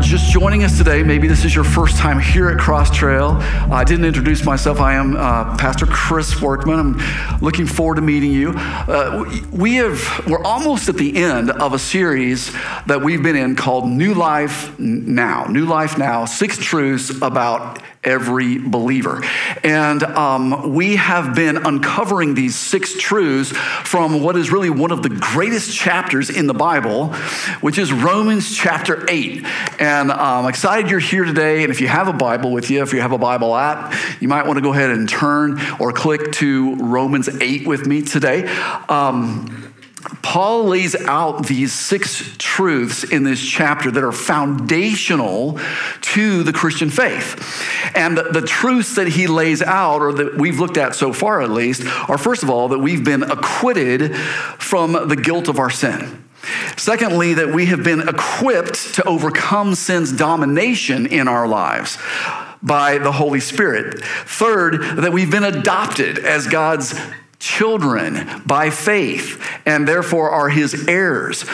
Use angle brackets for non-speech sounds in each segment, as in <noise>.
Just joining us today, maybe this is your first time here at Cross Trail. I didn't introduce myself. I am uh, Pastor Chris Workman. I'm looking forward to meeting you. Uh, we have we're almost at the end of a series that we've been in called New Life Now. New Life Now: Six Truths About every believer. And um, we have been uncovering these six truths from what is really one of the greatest chapters in the Bible, which is Romans chapter 8. And I'm excited you're here today. And if you have a Bible with you, if you have a Bible app, you might want to go ahead and turn or click to Romans 8 with me today. Um, Paul lays out these six truths in this chapter that are foundational to the Christian faith. And the, truths that he lays out, or that we've looked at so far at least, are first of all, that we've been acquitted from the guilt of our sin. Secondly, that we have been equipped to overcome sin's domination in our lives by the Holy Spirit. Third, that we've been adopted as God's children by faith and therefore are his heirs.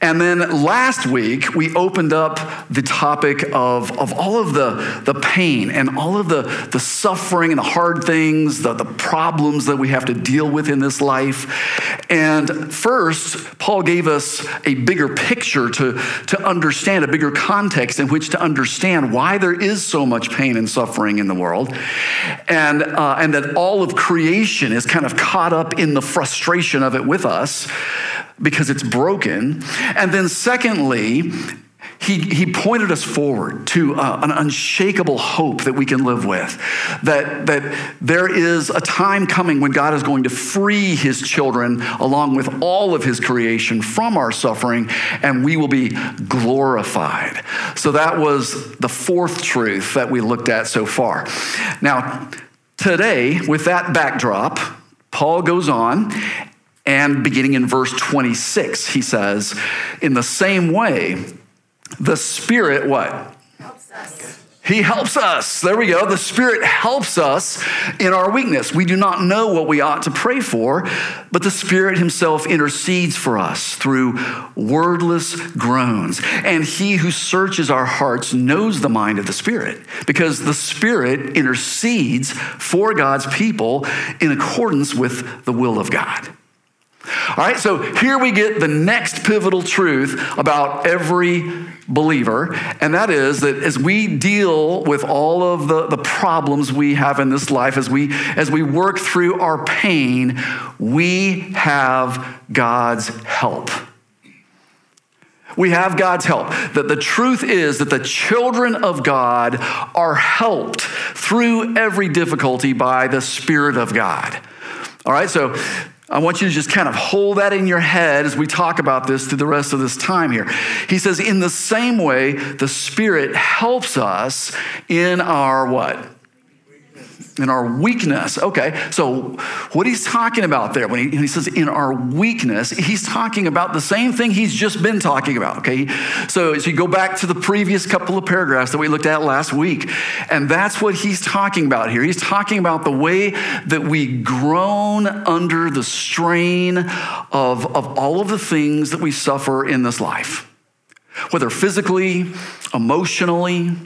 And then last week, we opened up the topic of, of all of the, the pain and all of the, the suffering and the hard things, the, the problems that we have to deal with in this life. And first, Paul gave us a bigger picture to, to understand, a bigger context in which to understand why there is so much pain and suffering in the world. And, uh, and that all of creation is kind of caught up in the frustration of it with us because it's broken. And then, secondly, he, he pointed us forward to uh, an unshakable hope that we can live with. That, that there is a time coming when God is going to free his children along with all of his creation from our suffering, and we will be glorified. So that was the fourth truth that we looked at so far. Now, today, with that backdrop, Paul goes on and beginning in verse 26, he says, In the same way, the Spirit, what? He helps us. There we go. The Spirit helps us in our weakness. We do not know what we ought to pray for, but the Spirit Himself intercedes for us through wordless groans. And He who searches our hearts knows the mind of the Spirit, because the Spirit intercedes for God's people in accordance with the will of God. All right, so here we get the next pivotal truth about every believer, and that is that as we deal with all of the, the problems we have in this life, as we as we work through our pain, we have God's help. We have God's help. That the truth is that the children of God are helped through every difficulty by the Spirit of God. All right, so I want you to just kind of hold that in your head as we talk about this through the rest of this time here. He says, in the same way, the Spirit helps us in our what? In our weakness. Okay, so what he's talking about there when he, he, says in our weakness, he's talking about the same thing he's just been talking about. Okay, so as you go back to the previous couple of paragraphs that we looked at last week, and that's what he's talking about here. He's talking about the way that we groan under the strain of, of all of the things that we suffer in this life, whether physically, emotionally,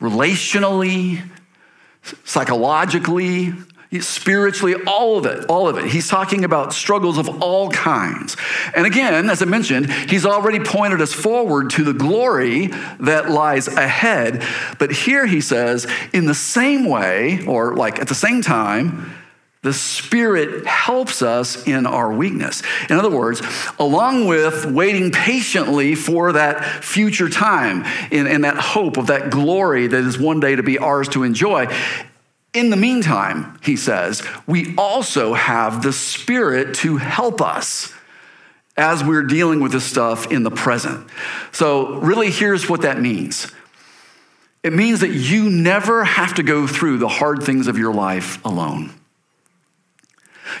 relationally, psychologically, spiritually, all of it, all of it. He's talking about struggles of all kinds. And again, as I mentioned, he's already pointed us forward to the glory that lies ahead. But here he says, in the same way, or like at the same time, the Spirit helps us in our weakness. In other words, along with waiting patiently for that future time and, that hope of that glory that is one day to be ours to enjoy, in the meantime, he says, we also have the Spirit to help us as we're dealing with this stuff in the present. So, really, here's what that means it means that you never have to go through the hard things of your life alone.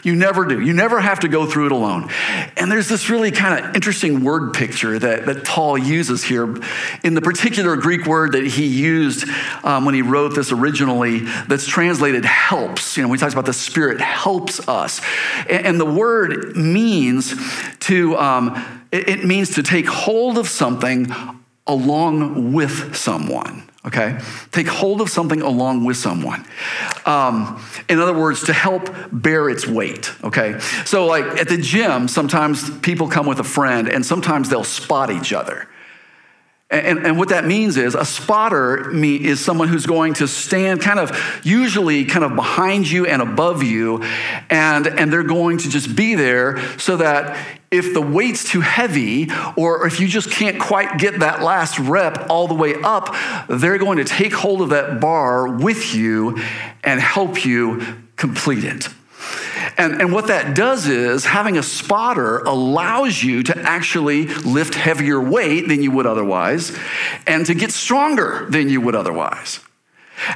You never do. You never have to go through it alone. And there's this really kind of interesting word picture that, that Paul uses here in the particular Greek word that he used um, when he wrote this originally, that's translated helps. You know, when he talks about the Spirit helps us. And, and the word means to, um, it, it means to take hold of something along with someone okay? Take hold of something along with someone. Um, in other words, to help bear its weight, okay? So, like at the gym, sometimes people come with a friend and sometimes they'll spot each other. And, and, what that means is a spotter is someone who's going to stand kind of usually kind of behind you and above you, and, and they're going to just be there so that if the weight's too heavy or if you just can't quite get that last rep all the way up, they're going to take hold of that bar with you and help you complete it. And, and what that does is having a spotter allows you to actually lift heavier weight than you would otherwise and to get stronger than you would otherwise.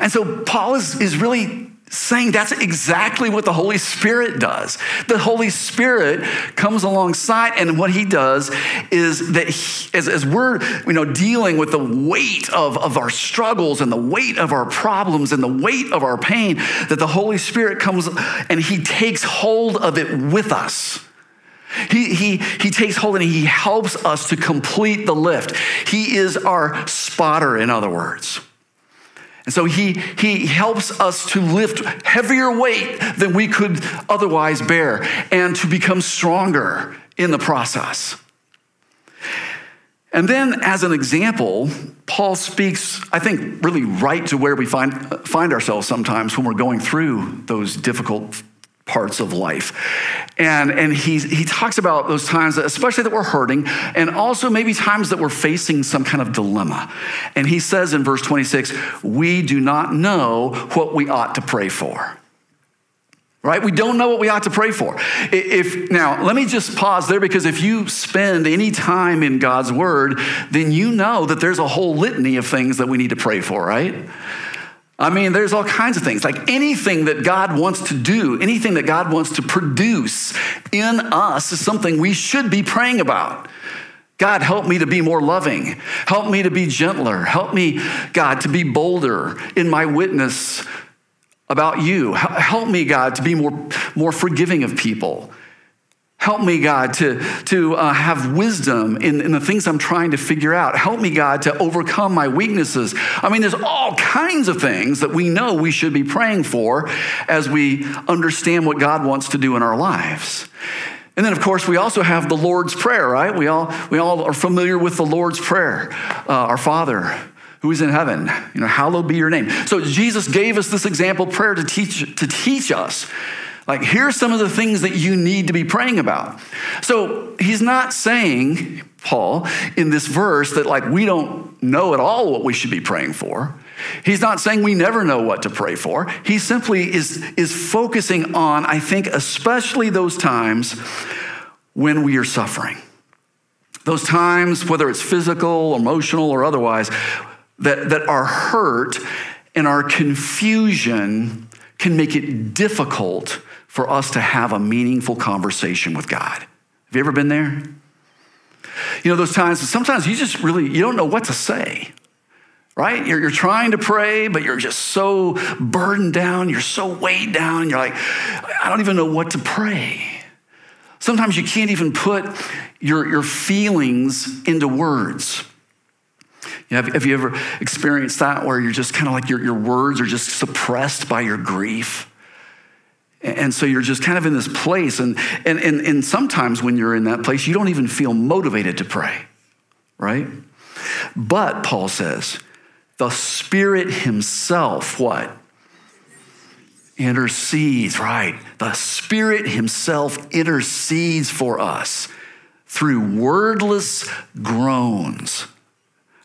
And so Paul is, is really saying that's exactly what the Holy Spirit does. The Holy Spirit comes alongside, and what he does is that he, as, as we're you know, dealing with the weight of, of our struggles and the weight of our problems and the weight of our pain, that the Holy Spirit comes and he takes hold of it with us. He, he, he takes hold and he helps us to complete the lift. He is our spotter, in other words. And so he, he helps us to lift heavier weight than we could otherwise bear and to become stronger in the process. And then, as an example, Paul speaks, I think, really right to where we find, find ourselves sometimes when we're going through those difficult parts of life. And, and he, he talks about those times, especially that we're hurting, and also maybe times that we're facing some kind of dilemma. And he says in verse 26, we do not know what we ought to pray for. Right? We don't know what we ought to pray for. If now, let me just pause there because if you spend any time in God's word, then you know that there's a whole litany of things that we need to pray for, right? I mean, there's all kinds of things. Like anything that God wants to do, anything that God wants to produce in us is something we should be praying about. God, help me to be more loving. Help me to be gentler. Help me, God, to be bolder in my witness about you. Help me, God, to be more, more forgiving of people. Help me, God, to, to uh, have wisdom in, in the things I'm trying to figure out. Help me, God, to overcome my weaknesses. I mean, there's all kinds of things that we know we should be praying for as we understand what God wants to do in our lives. And then, of course, we also have the Lord's Prayer, right? We all, we all are familiar with the Lord's Prayer. Uh, our Father, who is in heaven, you know, hallowed be your name. So Jesus gave us this example prayer to teach, to teach us like, here's some of the things that you need to be praying about. So he's not saying, Paul, in this verse, that like we don't know at all what we should be praying for. He's not saying we never know what to pray for. He simply is, is focusing on, I think, especially those times when we are suffering. Those times, whether it's physical, emotional, or otherwise, that, that our hurt and our confusion can make it difficult for us to have a meaningful conversation with God. Have you ever been there? You know, those times, sometimes you just really, you don't know what to say, right? You're, you're trying to pray, but you're just so burdened down, you're so weighed down, you're like, I don't even know what to pray. Sometimes you can't even put your, your feelings into words. You know, have, have, you ever experienced that where you're just kind of like your, your words are just suppressed by your grief? And so you're just kind of in this place. And, and, and, and sometimes when you're in that place, you don't even feel motivated to pray, right? But Paul says, the Spirit Himself, what? Intercedes, right? The Spirit Himself intercedes for us through wordless groans.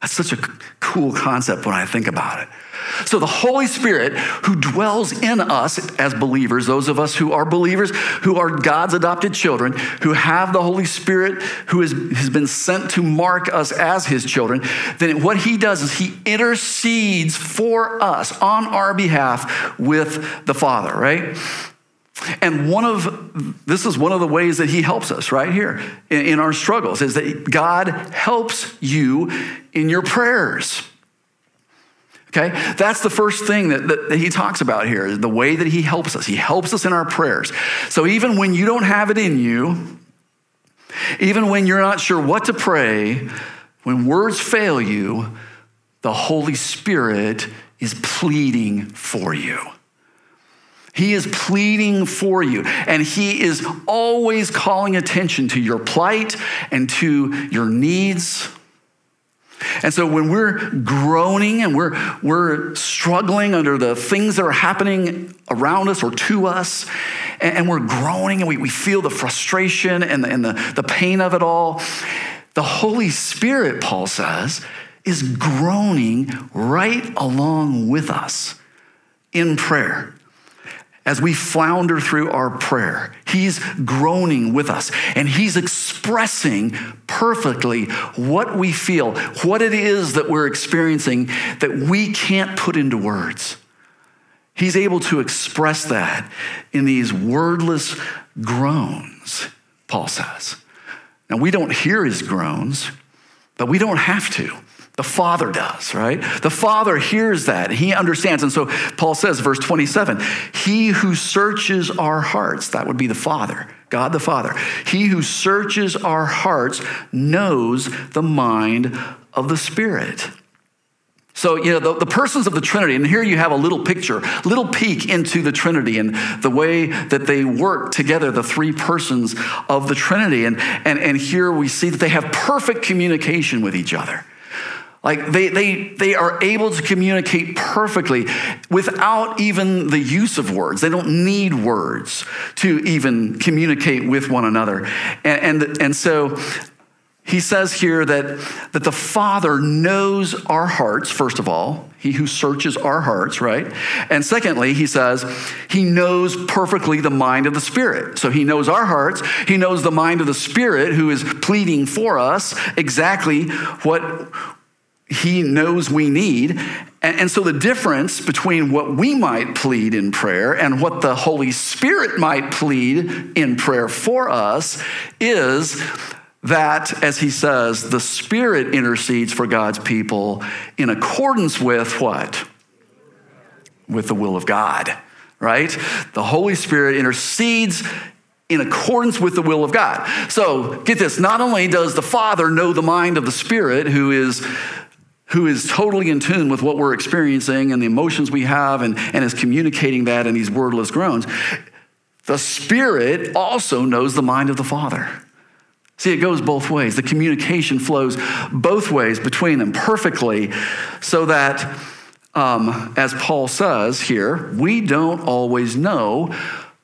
That's such a cool concept when I think about it. So, the Holy Spirit who dwells in us as believers, those of us who are believers, who are God's adopted children, who have the Holy Spirit who has, has been sent to mark us as his children, then what he does is he intercedes for us on our behalf with the Father, right? And one of this is one of the ways that he helps us right here in, in our struggles is that God helps you in your prayers. Okay, that's the first thing that, that, that, he talks about here the way that he helps us. He helps us in our prayers. So even when you don't have it in you, even when you're not sure what to pray, when words fail you, the Holy Spirit is pleading for you. He is pleading for you, and He is always calling attention to your plight and to your needs. And so when we're groaning and we're, we're struggling under the things that are happening around us or to us, and, and we're groaning and we, we feel the frustration and, the, and the, the pain of it all, the Holy Spirit, Paul says, is groaning right along with us in prayer. As we flounder through our prayer, He's groaning with us and He's expressing perfectly what we feel, what it is that we're experiencing that we can't put into words. He's able to express that in these wordless groans, Paul says. Now, we don't hear his groans, we don't have to. The Father does, right? The Father hears that. He understands. And so Paul says, verse 27 He who searches our hearts, that would be the Father, God the Father, he who searches our hearts knows the mind of the Spirit. So, you know, the, the, persons of the Trinity, and here you have a little picture, little peek into the Trinity and the way that they work together, the three persons of the Trinity. And, and, and here we see that they have perfect communication with each other. Like they, they, they are able to communicate perfectly without even the use of words. They don't need words to even communicate with one another. And, and, and so he says here that, that the Father knows our hearts, first of all, he who searches our hearts, right? And secondly, he says he knows perfectly the mind of the Spirit. So he knows our hearts, he knows the mind of the Spirit who is pleading for us exactly what he knows we need. And, and, so the difference between what we might plead in prayer and what the Holy Spirit might plead in prayer for us is that, as he says, the Spirit intercedes for God's people in accordance with what? With the will of God, right? The Holy Spirit intercedes in accordance with the will of God. So get this not only does the Father know the mind of the Spirit, who is who is totally in tune with what we're experiencing and the emotions we have and, and is communicating that in these wordless groans. The Spirit also knows the mind of the Father. See, it goes both ways. The communication flows both ways between them perfectly so that, um, as Paul says here, we don't always know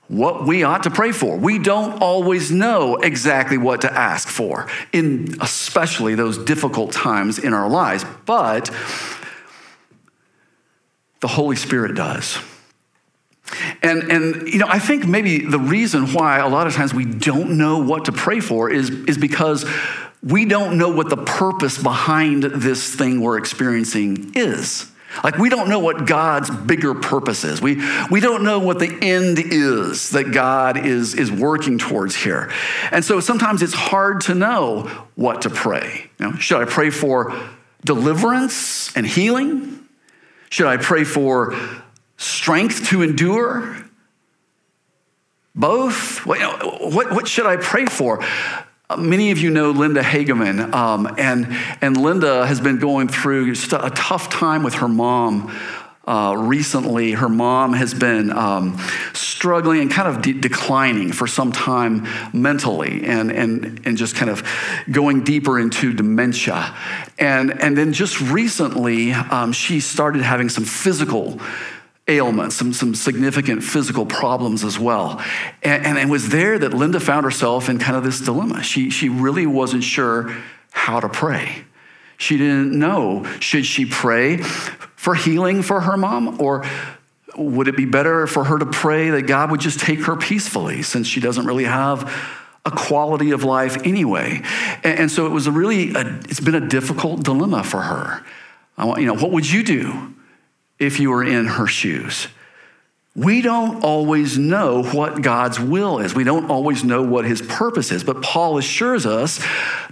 what we ought to pray for. We don't always know exactly what to ask for, in especially those difficult times in our lives, but the Holy Spirit does. And, and you know, I think maybe the reason why a lot of times we don't know what to pray for is, is because we don't know what the purpose behind this thing we're experiencing is. Like, we don't know what God's bigger purpose is. We, we don't know what the end is that God is, is working towards here. And so sometimes it's hard to know what to pray. You know, should I pray for deliverance and healing? Should I pray for strength to endure? Both? What, what, what should I pray for? Many of you know Linda Hageman, um, and, and Linda has been going through a tough time with her mom. Uh, recently, her mom has been um, struggling and kind of de- declining for some time mentally and, and, and just kind of going deeper into dementia. And, and then just recently, um, she started having some physical ailments, some, some significant physical problems as well. And, and it was there that Linda found herself in kind of this dilemma. She, she really wasn't sure how to pray. She didn't know should she pray for healing for her mom or would it be better for her to pray that God would just take her peacefully since she doesn't really have a quality of life anyway? And, and so it was a really, a, it's been a difficult dilemma for her. I want, you know, what would you do if you were in her shoes. We don't always know what God's will is. We don't always know what his purpose is, but Paul assures us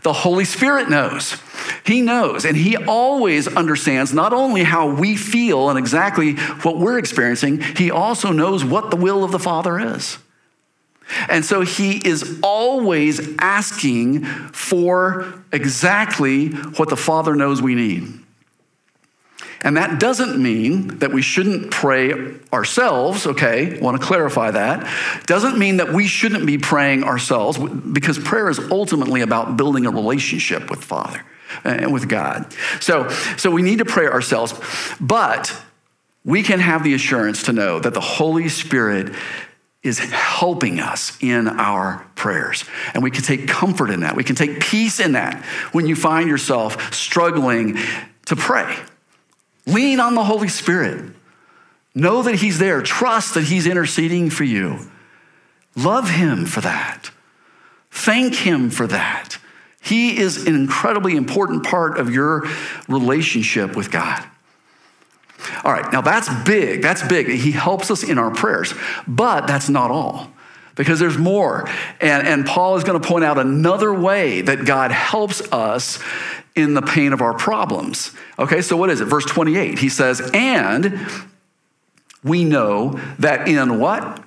the Holy Spirit knows. He knows, and he always understands not only how we feel and exactly what we're experiencing, he also knows what the will of the Father is. And so he is always asking for exactly what the Father knows we need. And that doesn't mean that we shouldn't pray ourselves, okay? I want to clarify that. Doesn't mean that we shouldn't be praying ourselves because prayer is ultimately about building a relationship with Father and with God. So, so we need to pray ourselves, but we can have the assurance to know that the Holy Spirit is helping us in our prayers. And we can take comfort in that. We can take peace in that when you find yourself struggling to pray. Lean on the Holy Spirit. Know that He's there. Trust that He's interceding for you. Love Him for that. Thank Him for that. He is an incredibly important part of your relationship with God. All right, now that's big. That's big. He helps us in our prayers, but that's not all because there's more. And, and Paul is going to point out another way that God helps us in the pain of our problems. Okay, so what is it? Verse 28, he says, And we know that in what?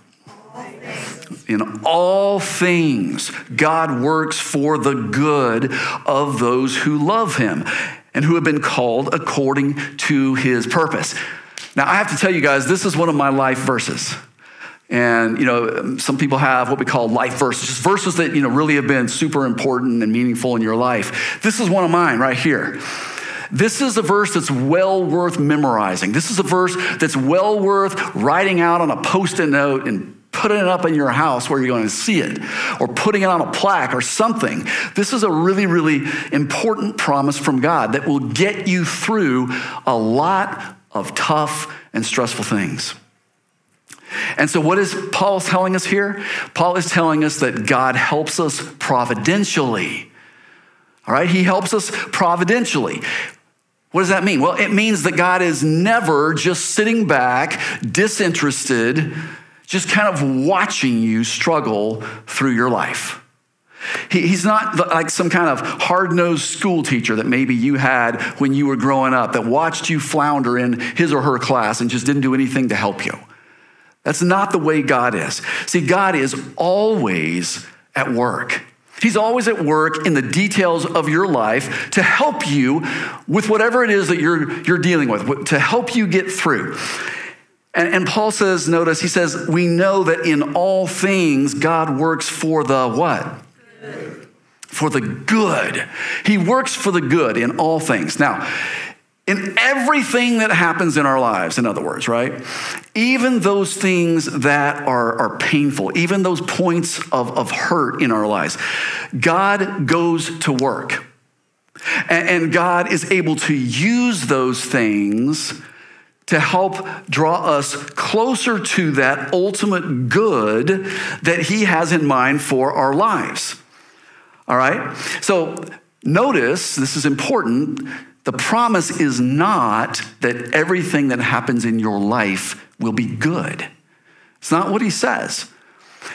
In all things, God works for the good of those who love him and who have been called according to his purpose. Now, I have to tell you guys, this is one of my life verses. And, you know, some people have what we call life verses, just verses that, you know, really have been super important and meaningful in your life. This is one of mine right here. This is a verse that's well worth memorizing. This is a verse that's well worth writing out on a post it note and putting it up in your house where you're going to see it, or putting it on a plaque or something. This is a really, really important promise from God that will get you through a lot of tough and stressful things. And so, what is Paul telling us here? Paul is telling us that God helps us providentially. All right, he helps us providentially. What does that mean? Well, it means that God is never just sitting back, disinterested, just kind of watching you struggle through your life. he's not like some kind of hard nosed school teacher that maybe you had when you were growing up that watched you flounder in his or her class and just didn't do anything to help you. That's not the way God is. See, God is always at work. He's always at work in the details of your life to help you with whatever it is that you're, you're dealing with, to help you get through. And, and Paul says, notice, he says, we know that in all things God works for the what? Good. For the good. He works for the good in all things. Now, in everything that happens in our lives, in other words, right? Even those things that are, are painful, even those points of, of hurt in our lives, God goes to work. And, and God is able to use those things to help draw us closer to that ultimate good that He has in mind for our lives. All right? So notice, this is important the promise is not that everything that happens in your life will be good. It's not what he says.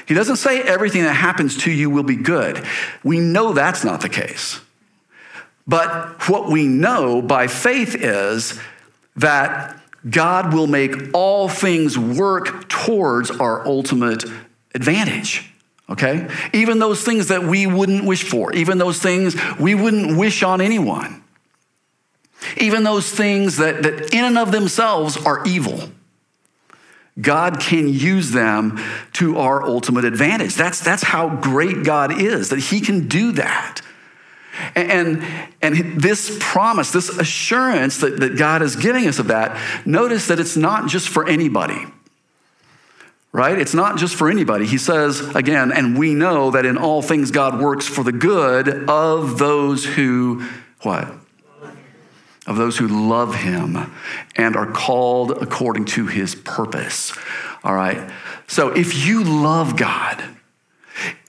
He doesn't say everything that happens to you will be good. We know that's not the case. But what we know by faith is that God will make all things work towards our ultimate advantage. Okay? Even those things that we wouldn't wish for, even those things we wouldn't wish on anyone. Even those things that, that in and of themselves are evil, God can use them to our ultimate advantage. That's, that's how great God is, that He can do that. And, and this promise, this assurance that, that God is giving us of that, notice that it's not just for anybody right? It's not just for anybody. He says again, and we know that in all things God works for the good of those who, what? Of those who love him and are called according to his purpose. All right? So if you love God,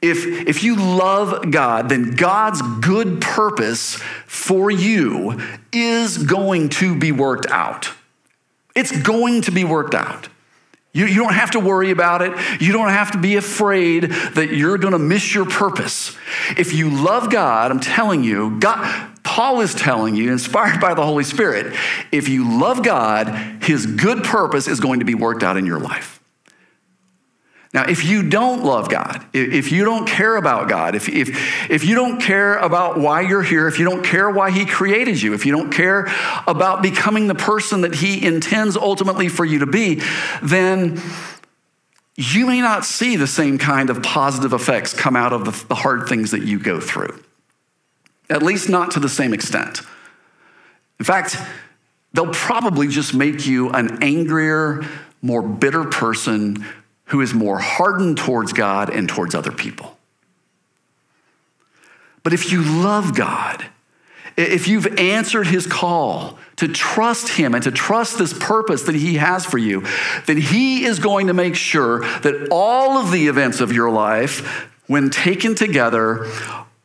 if, if you love God, then God's good purpose for you is going to be worked out. It's going to be worked out. You, you don't have to worry about it. You don't have to be afraid that you're going to miss your purpose. If you love God, I'm telling you, God, Paul is telling you, inspired by the Holy Spirit, if you love God, his good purpose is going to be worked out in your life. Now, if you don't love God, if you don't care about God, if, if, if you don't care about why you're here, if you don't care why He created you, if you don't care about becoming the person that He intends ultimately for you to be, then you may not see the same kind of positive effects come out of the, the hard things that you go through, at least not to the same extent. In fact, they'll probably just make you an angrier, more bitter person who is more hardened towards God and towards other people. But if you love God, if you've answered his call to trust him and to trust this purpose that he has for you, then he is going to make sure that all of the events of your life, when taken together,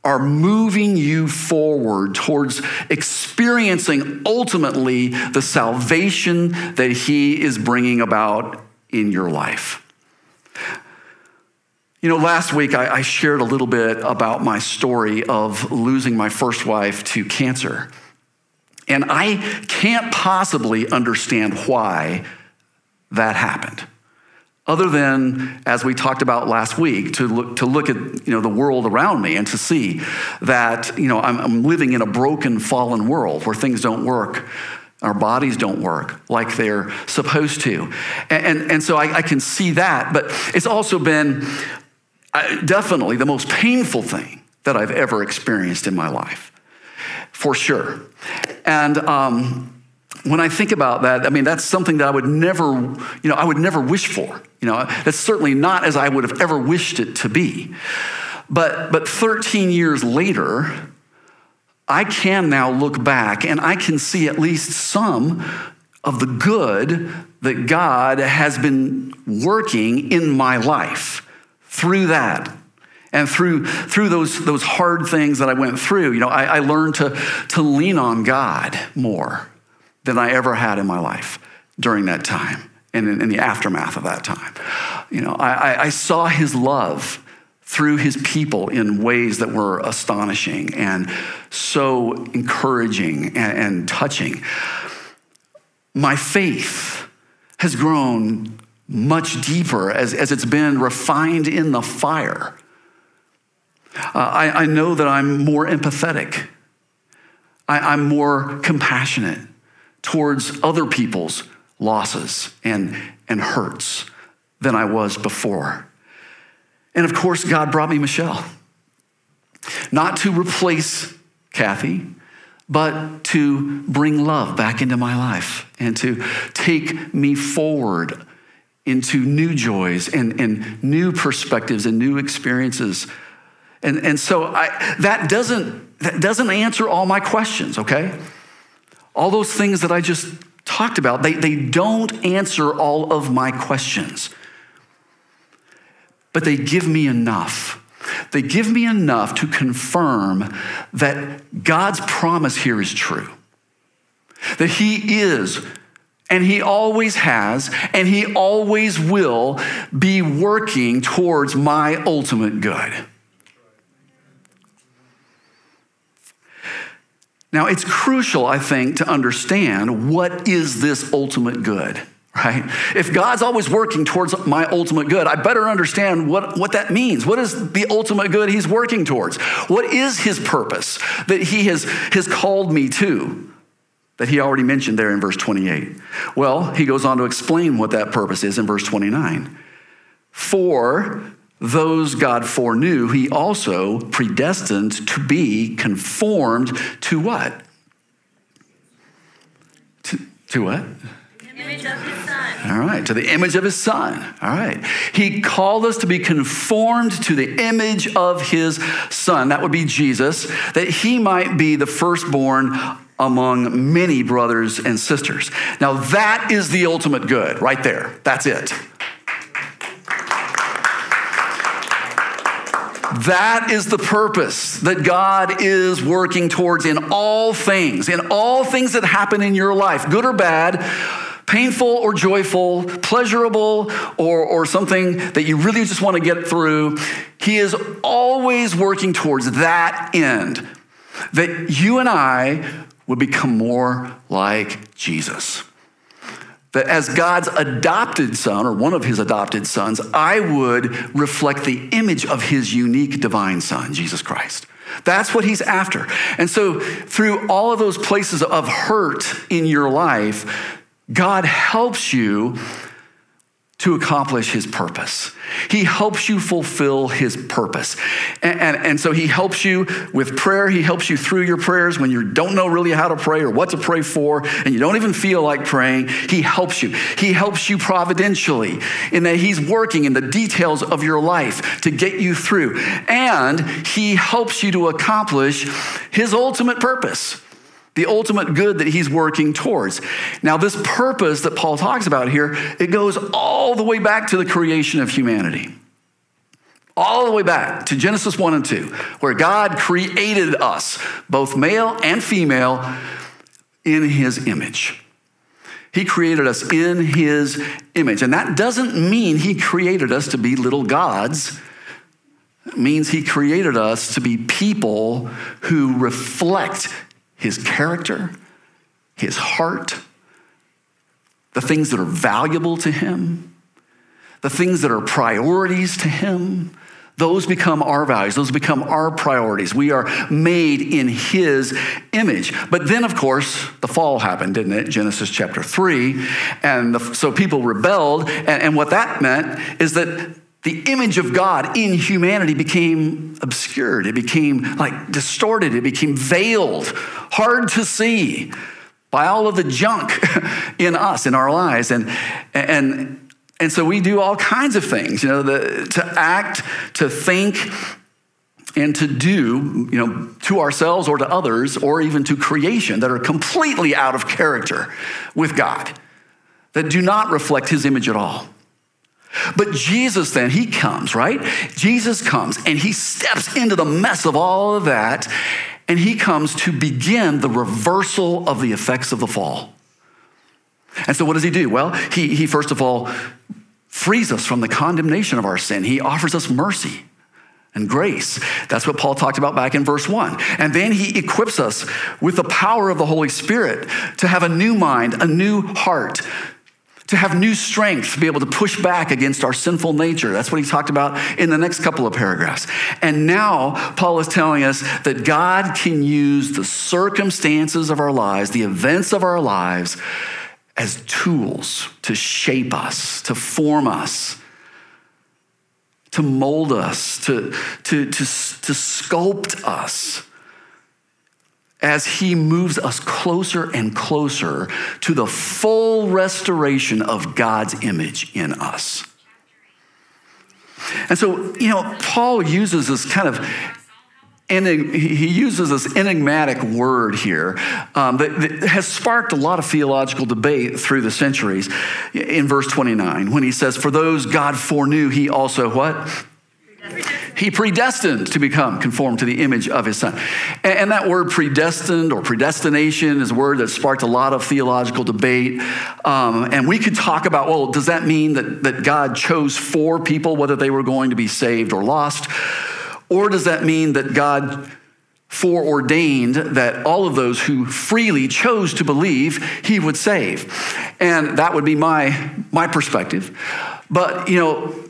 are moving you forward towards experiencing ultimately the salvation that he is bringing about in your life. You know, last week I, shared a little bit about my story of losing my first wife to cancer. And I can't possibly understand why that happened. Other than, as we talked about last week, to look, to look at you know, the world around me and to see that you know, I'm, I'm living in a broken, fallen world where things don't work our bodies don't work like they're supposed to. And, and, and so I, I, can see that, but it's also been definitely the most painful thing that I've ever experienced in my life, for sure. And um, when I think about that, I mean, that's something that I would never, you know, I would never wish for. You know, that's certainly not as I would have ever wished it to be. But, but 13 years later, I can now look back and I can see at least some of the good that God has been working in my life through that and through, through those, those hard things that I went through, you know, I, I learned to, to lean on God more than I ever had in my life during that time and in, in the aftermath of that time. You know, I, I saw his love through his people in ways that were astonishing and so encouraging and, and touching. My faith has grown much deeper as, as it's been refined in the fire. Uh, I, I know that I'm more empathetic. I, I'm more compassionate towards other people's losses and, and hurts than I was before. And of course, God brought me Michelle. Not to replace Kathy, but to bring love back into my life and to take me forward into new joys and, and new perspectives and new experiences. And, and so I, that, doesn't, that doesn't answer all my questions, okay? All those things that I just talked about, they, they don't answer all of my questions. But they give me enough. They give me enough to confirm that God's promise here is true. That He is and he always has, and he always will be working towards my ultimate good. Now, it's crucial, I think, to understand what is this ultimate good, right? If God's always working towards my ultimate good, I better understand what, what that means. What is the ultimate good He's working towards? What is His purpose that He has, has called me to? that he already mentioned there in verse 28. Well, he goes on to explain what that purpose is in verse 29. For those God foreknew, he also predestined to be conformed to what? To, to what? All right, to the image of his son. All right. He called us to be conformed to the image of his son. That would be Jesus, that he might be the firstborn among many brothers and sisters. Now, that is the ultimate good right there. That's it. That is the purpose that God is working towards in all things, in all things that happen in your life, good or bad, painful or joyful, pleasurable or, or something that you really just want to get through. He is always working towards that end. That you and I would become more like Jesus. That as God's adopted son, or one of his adopted sons, I would reflect the image of his unique divine son, Jesus Christ. That's what he's after. And so, through all of those places of hurt in your life, God helps you to accomplish his purpose. He helps you fulfill his purpose. And, and, and, so he helps you with prayer. He helps you through your prayers when you don't know really how to pray or what to pray for, and you don't even feel like praying. He helps you. He helps you providentially in that he's working in the details of your life to get you through. And he helps you to accomplish his ultimate purpose the ultimate good that he's working towards. Now, this purpose that Paul talks about here, it goes all the way back to the creation of humanity. All the way back to Genesis 1 and 2, where God created us, both male and female, in his image. He created us in his image. And that doesn't mean he created us to be little gods. It means he created us to be people who reflect his character, his heart, the things that are valuable to him, the things that are priorities to him. Those become our values. Those become our priorities. We are made in His image. But then, of course, the fall happened, didn't it? Genesis chapter 3. And the, so people rebelled. And, and what that meant is that the image of God in humanity became obscured. It became like distorted. It became veiled, hard to see by all of the junk <laughs> in us, in our lives. And, and, and so we do all kinds of things, you know, the, to act, to think, and to do, you know, to ourselves or to others or even to creation that are completely out of character with God, that do not reflect his image at all. But Jesus, then, he comes, right? Jesus comes and he steps into the mess of all of that and he comes to begin the reversal of the effects of the fall. And so, what does he do? Well, he, he first of all frees us from the condemnation of our sin, he offers us mercy and grace. That's what Paul talked about back in verse 1. And then he equips us with the power of the Holy Spirit to have a new mind, a new heart, to have new strength, to be able to push back against our sinful nature. That's what he talked about in the next couple of paragraphs. And now, Paul is telling us that God can use the circumstances of our lives, the events of our lives, as tools to shape us, to form us, to mold us, to, to, to, to sculpt us as he moves us closer and closer to the full restoration of God's image in us. And so, you know, Paul uses this kind of he uses this enigmatic word here um, that, that, has sparked a lot of theological debate through the centuries in verse 29 when he says for those god foreknew he also what he predestined to become conformed to the image of his son. And that word predestined or predestination is a word that sparked a lot of theological debate. Um, and we could talk about well, does that mean that, that God chose for people, whether they were going to be saved or lost? Or does that mean that God foreordained that all of those who freely chose to believe he would save? And that would be my, my perspective. But, you know,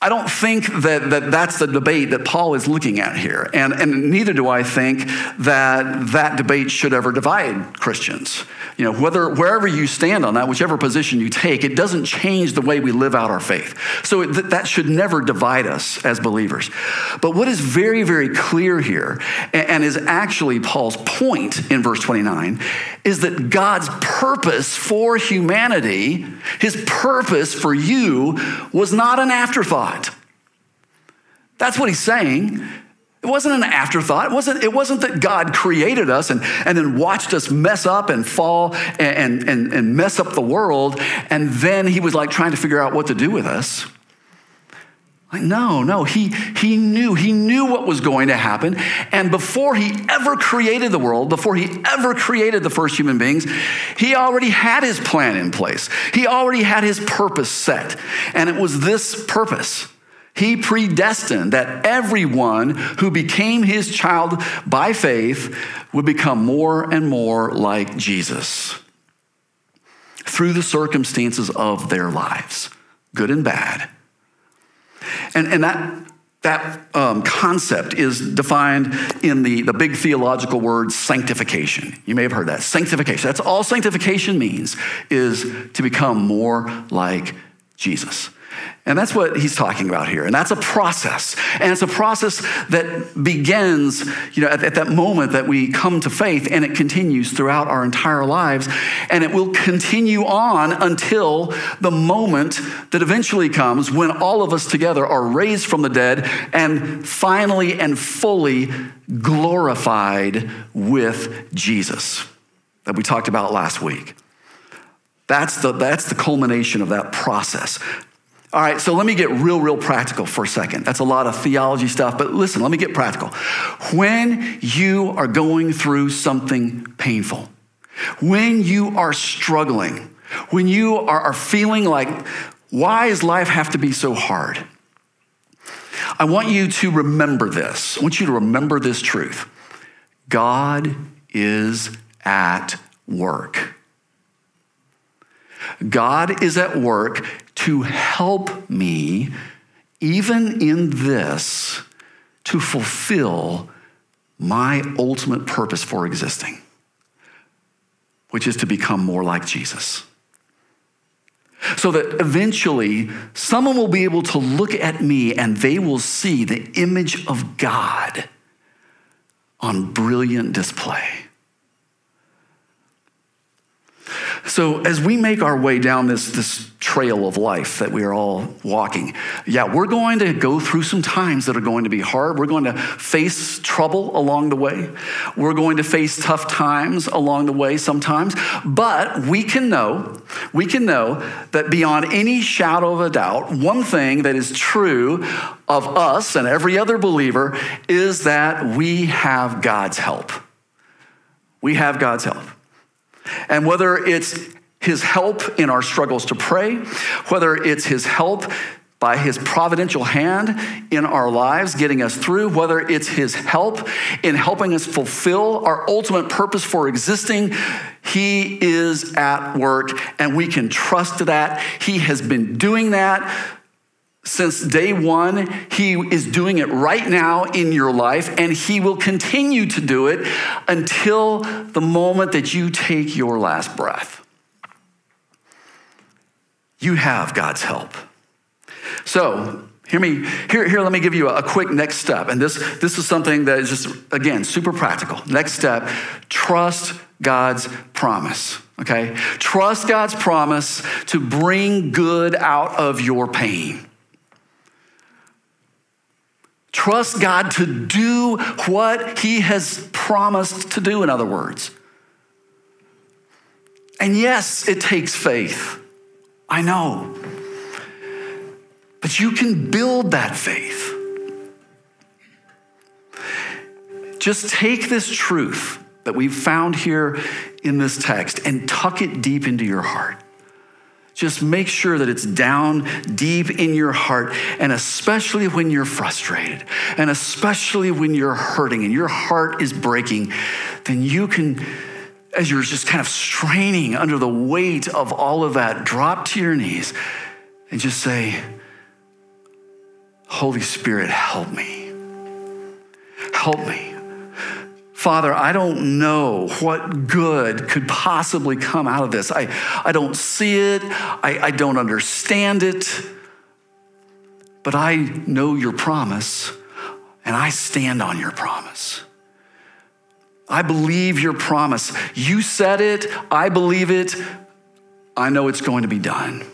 I don't think that, that that's the debate that Paul is looking at here. And, and neither do I think that that debate should ever divide Christians. You know, whether, wherever you stand on that, whichever position you take, it doesn't change the way we live out our faith. So it, that should never divide us as believers. But what is very, very clear here, and, and is actually Paul's point in verse 29, is that God's purpose for humanity, his purpose for you, was not an afterthought. That's what he's saying. It wasn't an afterthought. It wasn't, it wasn't that God created us and, and then watched us mess up and fall and, and, and mess up the world, and then he was like trying to figure out what to do with us. Like, no, no, he, he knew, he knew what was going to happen. And before he ever created the world, before he ever created the first human beings, he already had his plan in place. He already had his purpose set. And it was this purpose. He predestined that everyone who became his child by faith would become more and more like Jesus. through the circumstances of their lives, good and bad. And, and that, that um, concept is defined in the, the big theological word sanctification. You may have heard that. Sanctification. That's all sanctification means, is to become more like Jesus. And that's what he's talking about here. And that's a process. And it's a process that begins, you know, at, at, that moment that we come to faith and it continues throughout our entire lives. And it will continue on until the moment that eventually comes when all of us together are raised from the dead and finally and fully glorified with Jesus that we talked about last week. That's the, that's the culmination of that process. All right, so let me get real, real practical for a second. That's a lot of theology stuff, but listen, let me get practical. When you are going through something painful, when you are struggling, when you are, feeling like, why does life have to be so hard? I want you to remember this. I want you to remember this truth God is at work. God is at work to help me, even in this, to fulfill my ultimate purpose for existing, which is to become more like Jesus. So that eventually someone will be able to look at me and they will see the image of God on brilliant display. So, as we make our way down this, this trail of life that we are all walking, yeah, we're going to go through some times that are going to be hard. We're going to face trouble along the way. We're going to face tough times along the way sometimes. But we can know, we can know that beyond any shadow of a doubt, one thing that is true of us and every other believer is that we have God's help. We have God's help. And whether it's his help in our struggles to pray, whether it's his help by his providential hand in our lives, getting us through, whether it's his help in helping us fulfill our ultimate purpose for existing, he is at work and we can trust that. He has been doing that since day one. He is doing it right now in your life, and He will continue to do it until the moment that you take your last breath. You have God's help. So, Hear me, here, here, let me give you a, quick next step. And this, this is something that is just, again, super practical. Next step trust God's promise, okay? Trust God's promise to bring good out of your pain. Trust God to do what He has promised to do, in other words. And yes, it takes faith. I know. But you can build that faith. Just take this truth that we've found here in this text and tuck it deep into your heart. Just make sure that it's down deep in your heart, and especially when you're frustrated, and especially when you're hurting and your heart is breaking, then you can, as you're just kind of straining under the weight of all of that, drop to your knees and just say, Holy Spirit, help me. Help me. Father, I don't know what good could possibly come out of this. I, I don't see it, I, I don't understand it, but I know your promise and I stand on your promise. I believe your promise. You said it, I believe it, I know it's going to be done.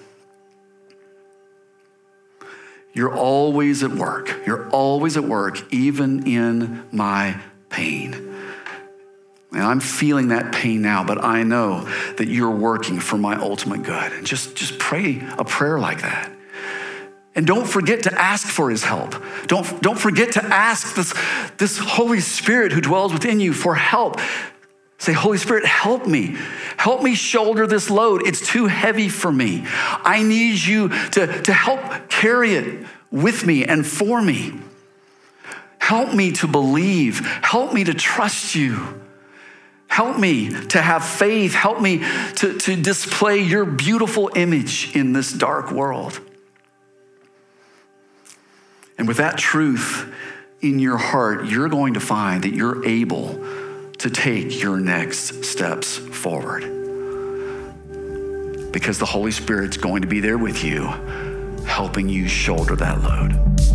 You're always at work. You're always at work, even in my pain. And I'm feeling that pain now, but I know that you're working for my ultimate good. And just, just pray a prayer like that. And don't forget to ask for his help. Don't, don't forget to ask this, this Holy Spirit who dwells within you for help. Say, Holy Spirit, help me. Help me shoulder this load. It's too heavy for me. I need you to, to help carry it with me and for me. Help me to believe. Help me to trust you. Help me to have faith. Help me to, to display your beautiful image in this dark world. And with that truth in your heart, you're going to find that you're able to take your next steps forward. Because the Holy Spirit's going to be there with you, helping you shoulder that load.